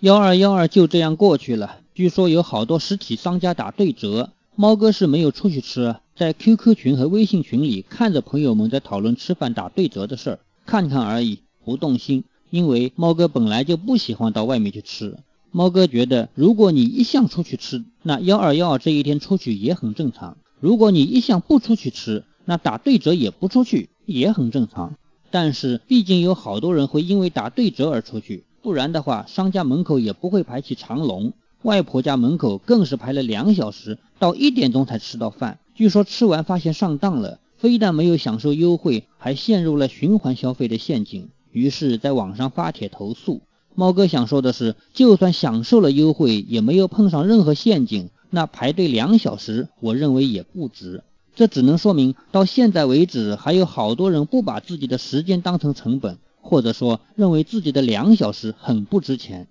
幺二幺二就这样过去了。据说有好多实体商家打对折，猫哥是没有出去吃，在 QQ 群和微信群里看着朋友们在讨论吃饭打对折的事儿，看看而已，不动心。因为猫哥本来就不喜欢到外面去吃。猫哥觉得，如果你一向出去吃，那幺二幺二这一天出去也很正常；如果你一向不出去吃，那打对折也不出去也很正常。但是，毕竟有好多人会因为打对折而出去，不然的话，商家门口也不会排起长龙。外婆家门口更是排了两小时，到一点钟才吃到饭。据说吃完发现上当了，非但没有享受优惠，还陷入了循环消费的陷阱。于是，在网上发帖投诉。猫哥想说的是，就算享受了优惠，也没有碰上任何陷阱，那排队两小时，我认为也不值。这只能说明，到现在为止，还有好多人不把自己的时间当成成本，或者说认为自己的两小时很不值钱。